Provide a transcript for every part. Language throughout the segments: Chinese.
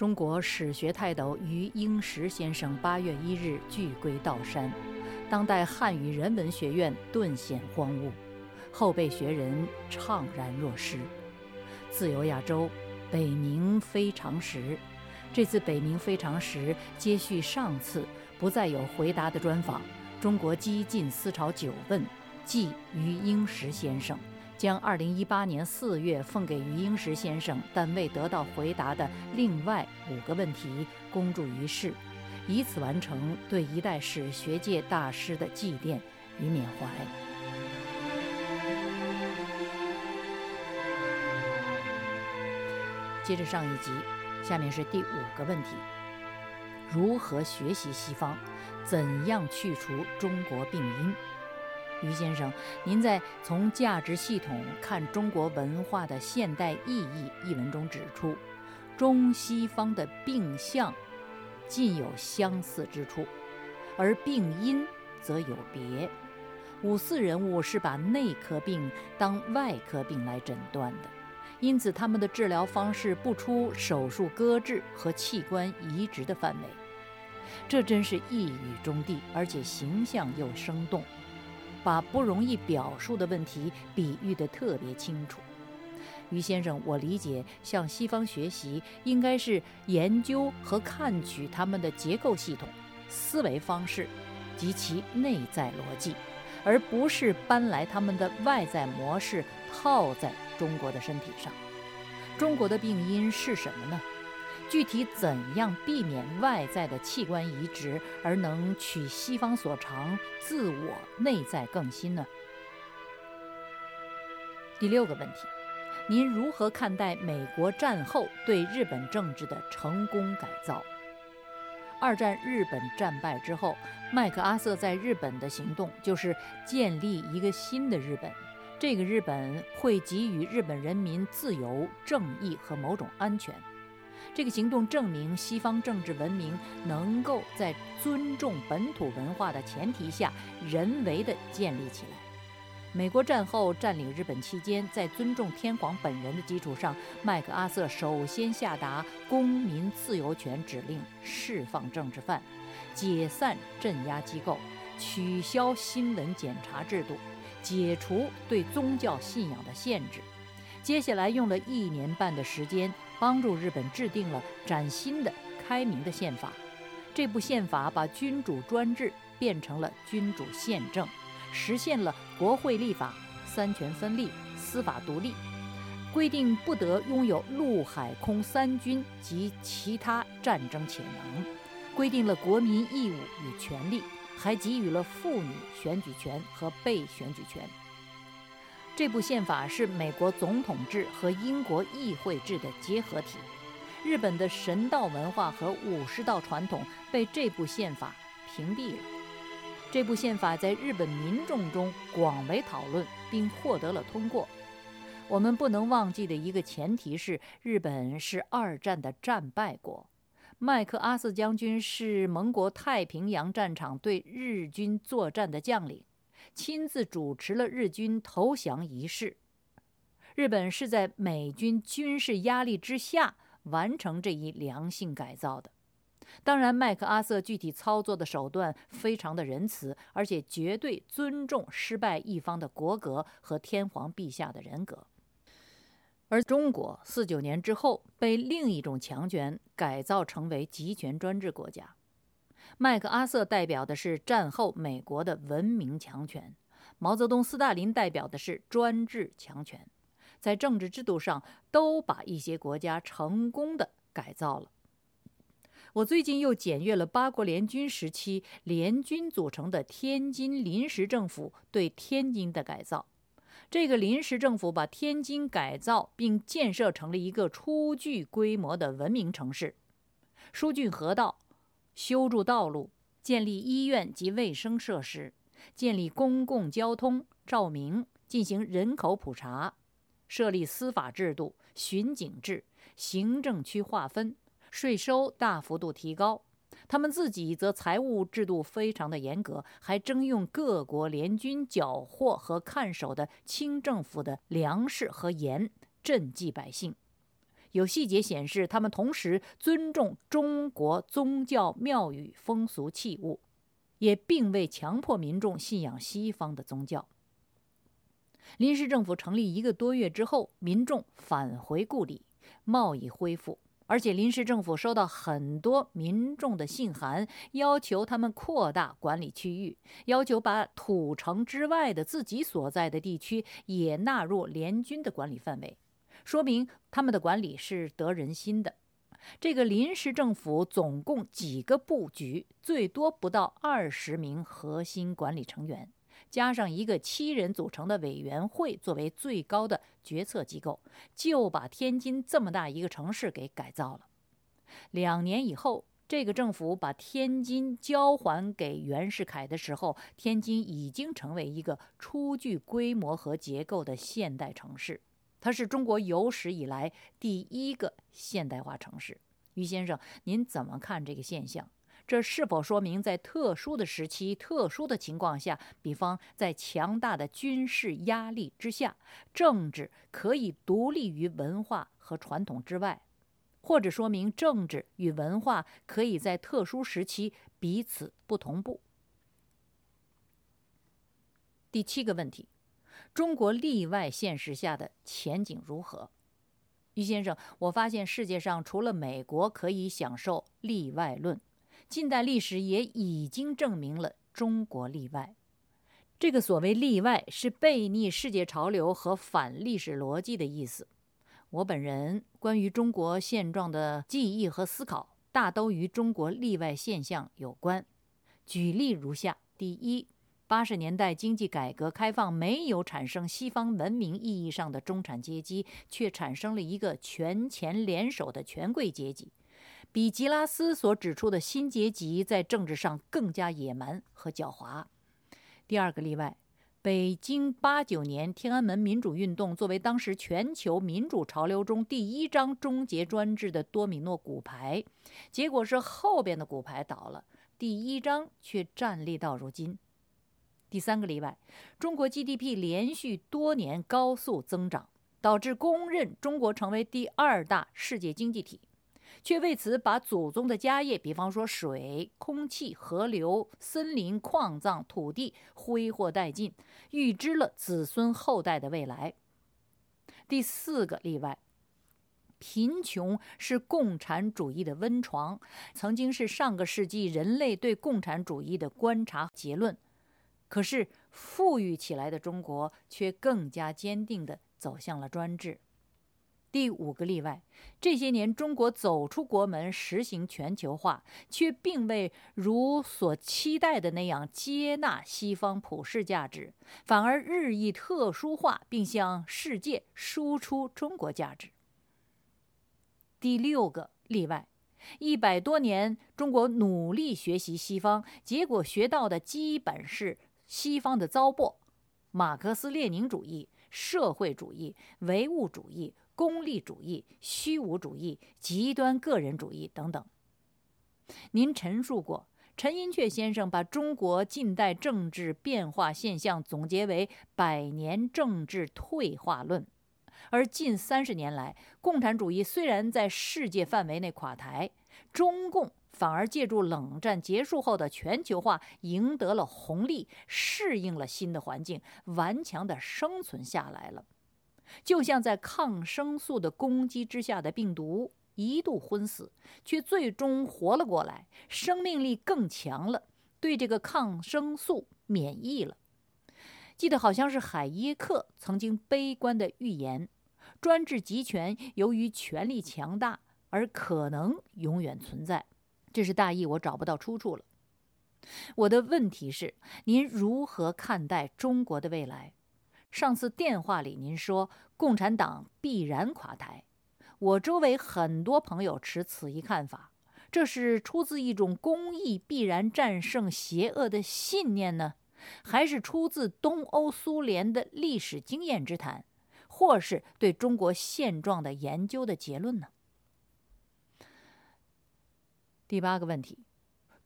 中国史学泰斗余英时先生八月一日拒归道山，当代汉语人文学院顿显荒芜，后辈学人怅然若失。自由亚洲，北冥非常时。这次北冥非常时接续上次，不再有回答的专访。中国激进思潮九问，即余英时先生。将2018年4月奉给余英时先生但未得到回答的另外五个问题公诸于世，以此完成对一代史学界大师的祭奠与缅怀。接着上一集，下面是第五个问题：如何学习西方？怎样去除中国病因？于先生，您在《从价值系统看中国文化的现代意义》一文中指出，中西方的病象尽有相似之处，而病因则有别。五四人物是把内科病当外科病来诊断的，因此他们的治疗方式不出手术割治和器官移植的范围。这真是一语中的，而且形象又生动。把不容易表述的问题比喻得特别清楚，于先生，我理解向西方学习应该是研究和看取他们的结构系统、思维方式及其内在逻辑，而不是搬来他们的外在模式套在中国的身体上。中国的病因是什么呢？具体怎样避免外在的器官移植，而能取西方所长，自我内在更新呢？第六个问题，您如何看待美国战后对日本政治的成功改造？二战日本战败之后，麦克阿瑟在日本的行动就是建立一个新的日本，这个日本会给予日本人民自由、正义和某种安全。这个行动证明，西方政治文明能够在尊重本土文化的前提下，人为地建立起来。美国战后占领日本期间，在尊重天皇本人的基础上，麦克阿瑟首先下达公民自由权指令，释放政治犯，解散镇压机构，取消新闻检查制度，解除对宗教信仰的限制。接下来用了一年半的时间。帮助日本制定了崭新的、开明的宪法。这部宪法把君主专制变成了君主宪政，实现了国会立法、三权分立、司法独立，规定不得拥有陆海空三军及其他战争潜能，规定了国民义务与权利，还给予了妇女选举权和被选举权。这部宪法是美国总统制和英国议会制的结合体，日本的神道文化和武士道传统被这部宪法屏蔽了。这部宪法在日本民众中广为讨论，并获得了通过。我们不能忘记的一个前提是，日本是二战的战败国，麦克阿瑟将军是盟国太平洋战场对日军作战的将领。亲自主持了日军投降仪式。日本是在美军军事压力之下完成这一良性改造的。当然，麦克阿瑟具体操作的手段非常的仁慈，而且绝对尊重失败一方的国格和天皇陛下的人格。而中国四九年之后被另一种强权改造成为集权专制国家。麦克阿瑟代表的是战后美国的文明强权，毛泽东、斯大林代表的是专制强权，在政治制度上都把一些国家成功的改造了。我最近又检阅了八国联军时期联军组成的天津临时政府对天津的改造，这个临时政府把天津改造并建设成了一个初具规模的文明城市，疏浚河道。修筑道路，建立医院及卫生设施，建立公共交通，照明，进行人口普查，设立司法制度、巡警制，行政区划分，税收大幅度提高。他们自己则财务制度非常的严格，还征用各国联军缴获和看守的清政府的粮食和盐赈济百姓。有细节显示，他们同时尊重中国宗教庙宇风俗器物，也并未强迫民众信仰西方的宗教。临时政府成立一个多月之后，民众返回故里，贸易恢复。而且临时政府收到很多民众的信函，要求他们扩大管理区域，要求把土城之外的自己所在的地区也纳入联军的管理范围，说明他们的管理是得人心的。这个临时政府总共几个部局，最多不到二十名核心管理成员。加上一个七人组成的委员会作为最高的决策机构，就把天津这么大一个城市给改造了。两年以后，这个政府把天津交还给袁世凯的时候，天津已经成为一个初具规模和结构的现代城市。它是中国有史以来第一个现代化城市。于先生，您怎么看这个现象？这是否说明，在特殊的时期、特殊的情况下，比方在强大的军事压力之下，政治可以独立于文化和传统之外，或者说明政治与文化可以在特殊时期彼此不同步？第七个问题：中国例外现实下的前景如何？于先生，我发现世界上除了美国可以享受例外论。近代历史也已经证明了中国例外。这个所谓例外是背逆世界潮流和反历史逻辑的意思。我本人关于中国现状的记忆和思考，大都与中国例外现象有关。举例如下：第一，八十年代经济改革开放没有产生西方文明意义上的中产阶级，却产生了一个权钱联手的权贵阶级。比吉拉斯所指出的新阶级在政治上更加野蛮和狡猾。第二个例外，北京八九年天安门民主运动作为当时全球民主潮流中第一张终结专制的多米诺骨牌，结果是后边的骨牌倒了，第一张却站立到如今。第三个例外，中国 GDP 连续多年高速增长，导致公认中国成为第二大世界经济体。却为此把祖宗的家业，比方说水、空气、河流、森林、矿藏、土地挥霍殆尽，预支了子孙后代的未来。第四个例外，贫穷是共产主义的温床，曾经是上个世纪人类对共产主义的观察结论。可是富裕起来的中国，却更加坚定地走向了专制。第五个例外，这些年中国走出国门，实行全球化，却并未如所期待的那样接纳西方普世价值，反而日益特殊化，并向世界输出中国价值。第六个例外，一百多年中国努力学习西方，结果学到的基本是西方的糟粕：马克思列宁主义、社会主义、唯物主义。功利主义、虚无主义、极端个人主义等等。您陈述过，陈寅恪先生把中国近代政治变化现象总结为“百年政治退化论”，而近三十年来，共产主义虽然在世界范围内垮台，中共反而借助冷战结束后的全球化赢得了红利，适应了新的环境，顽强地生存下来了。就像在抗生素的攻击之下的病毒，一度昏死，却最终活了过来，生命力更强了，对这个抗生素免疫了。记得好像是海耶克曾经悲观的预言：专制集权由于权力强大而可能永远存在。这是大意，我找不到出处了。我的问题是：您如何看待中国的未来？上次电话里您说共产党必然垮台，我周围很多朋友持此一看法，这是出自一种公益必然战胜邪恶的信念呢，还是出自东欧苏联的历史经验之谈，或是对中国现状的研究的结论呢？第八个问题，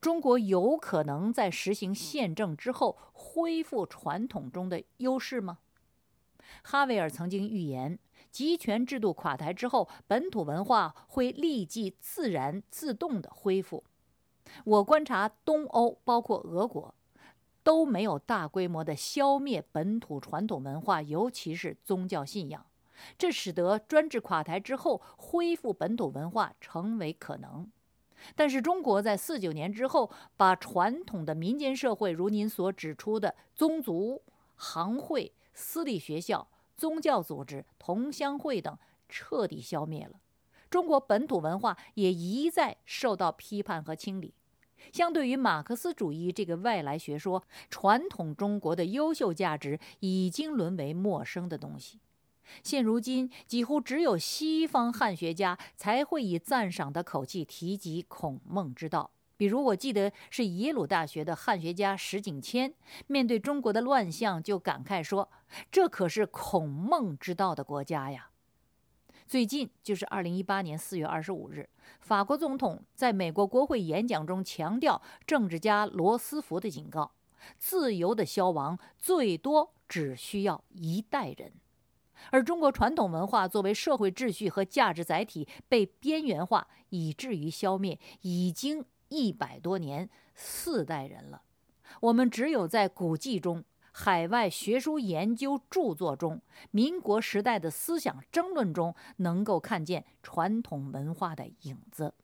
中国有可能在实行宪政之后恢复传统中的优势吗？哈维尔曾经预言，集权制度垮台之后，本土文化会立即自然自动的恢复。我观察东欧，包括俄国，都没有大规模的消灭本土传统文化，尤其是宗教信仰。这使得专制垮台之后恢复本土文化成为可能。但是中国在四九年之后，把传统的民间社会，如您所指出的宗族、行会、私立学校、宗教组织、同乡会等，彻底消灭了。中国本土文化也一再受到批判和清理。相对于马克思主义这个外来学说，传统中国的优秀价值已经沦为陌生的东西。现如今，几乎只有西方汉学家才会以赞赏的口气提及孔孟之道。比如，我记得是耶鲁大学的汉学家石景谦，面对中国的乱象，就感慨说：“这可是孔孟之道的国家呀！”最近，就是二零一八年四月二十五日，法国总统在美国国会演讲中强调政治家罗斯福的警告：“自由的消亡，最多只需要一代人。”而中国传统文化作为社会秩序和价值载体被边缘化，以至于消灭，已经一百多年，四代人了。我们只有在古迹中、海外学术研究著作中、民国时代的思想争论中，能够看见传统文化的影子。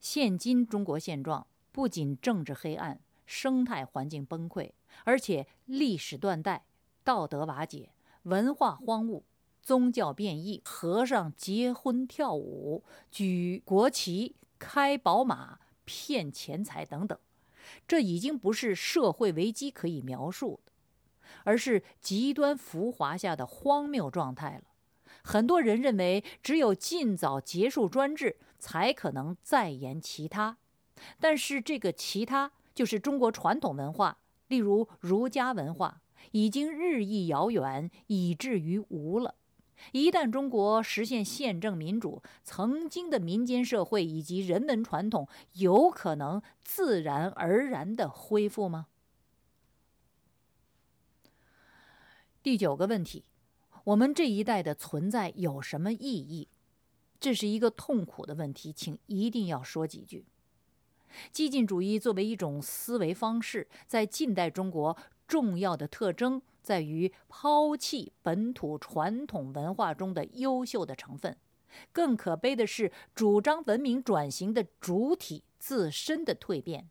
现今中国现状不仅政治黑暗、生态环境崩溃，而且历史断代、道德瓦解。文化荒芜、宗教变异、和尚结婚跳舞、举国旗、开宝马、骗钱财等等，这已经不是社会危机可以描述的，而是极端浮华下的荒谬状态了。很多人认为，只有尽早结束专制，才可能再言其他。但是，这个其他就是中国传统文化，例如儒家文化。已经日益遥远，以至于无了。一旦中国实现宪政民主，曾经的民间社会以及人文传统有可能自然而然的恢复吗？第九个问题：我们这一代的存在有什么意义？这是一个痛苦的问题，请一定要说几句。激进主义作为一种思维方式，在近代中国。重要的特征在于抛弃本土传统文化中的优秀的成分，更可悲的是主张文明转型的主体自身的蜕变。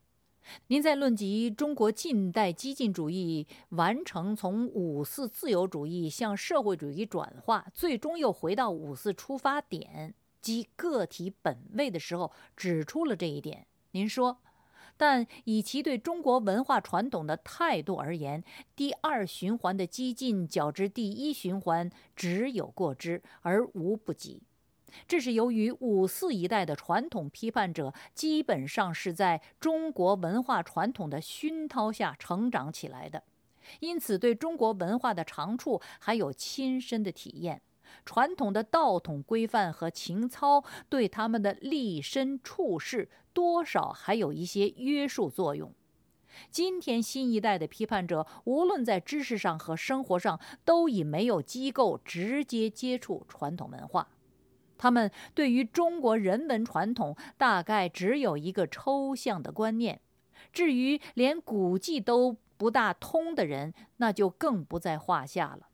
您在论及中国近代激进主义完成从五四自由主义向社会主义转化，最终又回到五四出发点即个体本位的时候，指出了这一点。您说。但以其对中国文化传统的态度而言，第二循环的激进较之第一循环只有过之而无不及。这是由于五四一代的传统批判者基本上是在中国文化传统的熏陶下成长起来的，因此对中国文化的长处还有亲身的体验。传统的道统规范和情操对他们的立身处世多少还有一些约束作用。今天新一代的批判者，无论在知识上和生活上，都已没有机构直接接触传统文化。他们对于中国人文传统，大概只有一个抽象的观念。至于连古迹都不大通的人，那就更不在话下了。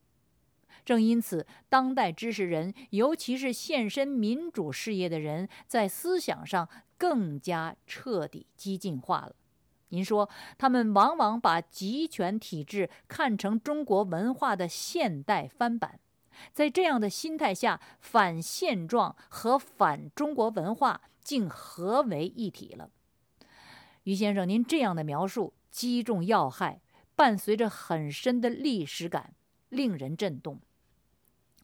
正因此，当代知识人，尤其是献身民主事业的人，在思想上更加彻底激进化了。您说，他们往往把集权体制看成中国文化的现代翻版，在这样的心态下，反现状和反中国文化竟合为一体了。于先生，您这样的描述击中要害，伴随着很深的历史感，令人震动。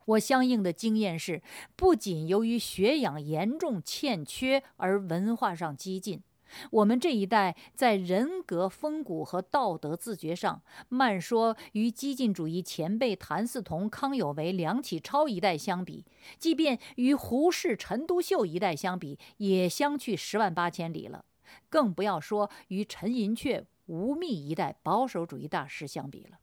我相应的经验是，不仅由于学养严重欠缺而文化上激进，我们这一代在人格风骨和道德自觉上，慢说与激进主义前辈谭嗣同、康有为、梁启超一代相比，即便与胡适、陈独秀一代相比，也相去十万八千里了。更不要说与陈寅恪、吴宓一代保守主义大师相比了。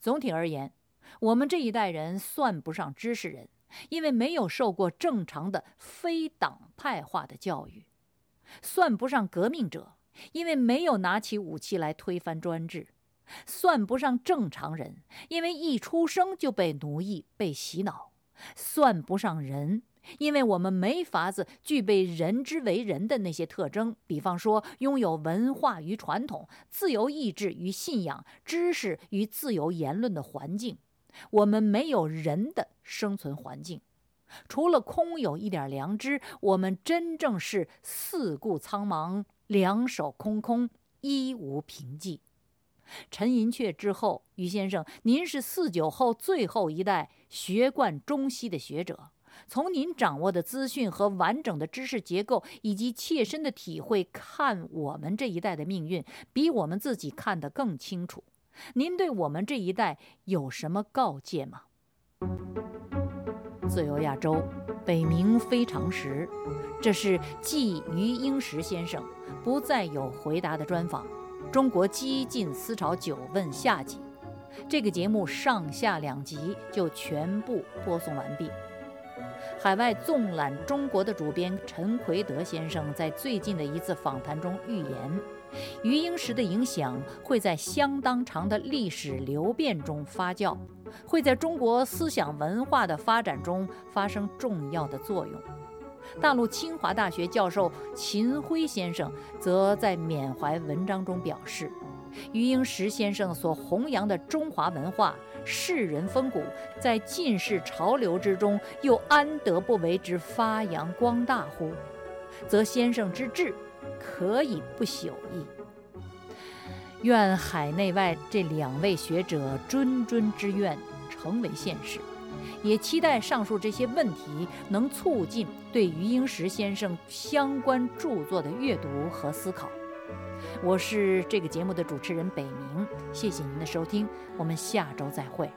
总体而言。我们这一代人算不上知识人，因为没有受过正常的非党派化的教育；算不上革命者，因为没有拿起武器来推翻专制；算不上正常人，因为一出生就被奴役、被洗脑；算不上人。因为我们没法子具备人之为人的那些特征，比方说拥有文化与传统、自由意志与信仰、知识与自由言论的环境，我们没有人的生存环境。除了空有一点良知，我们真正是四顾苍茫、两手空空、一无凭据。陈寅恪之后，于先生，您是四九后最后一代学贯中西的学者。从您掌握的资讯和完整的知识结构，以及切身的体会看我们这一代的命运，比我们自己看得更清楚。您对我们这一代有什么告诫吗？自由亚洲，北冥非常时，这是继余英时先生不再有回答的专访。中国激进思潮九问下集，这个节目上下两集就全部播送完毕。海外纵览中国的主编陈奎德先生在最近的一次访谈中预言，余英时的影响会在相当长的历史流变中发酵，会在中国思想文化的发展中发生重要的作用。大陆清华大学教授秦晖先生则在缅怀文章中表示，余英时先生所弘扬的中华文化。世人风骨，在近世潮流之中，又安得不为之发扬光大乎？则先生之志，可以不朽矣。愿海内外这两位学者谆谆之愿成为现实，也期待上述这些问题能促进对余英时先生相关著作的阅读和思考。我是这个节目的主持人北明，谢谢您的收听，我们下周再会。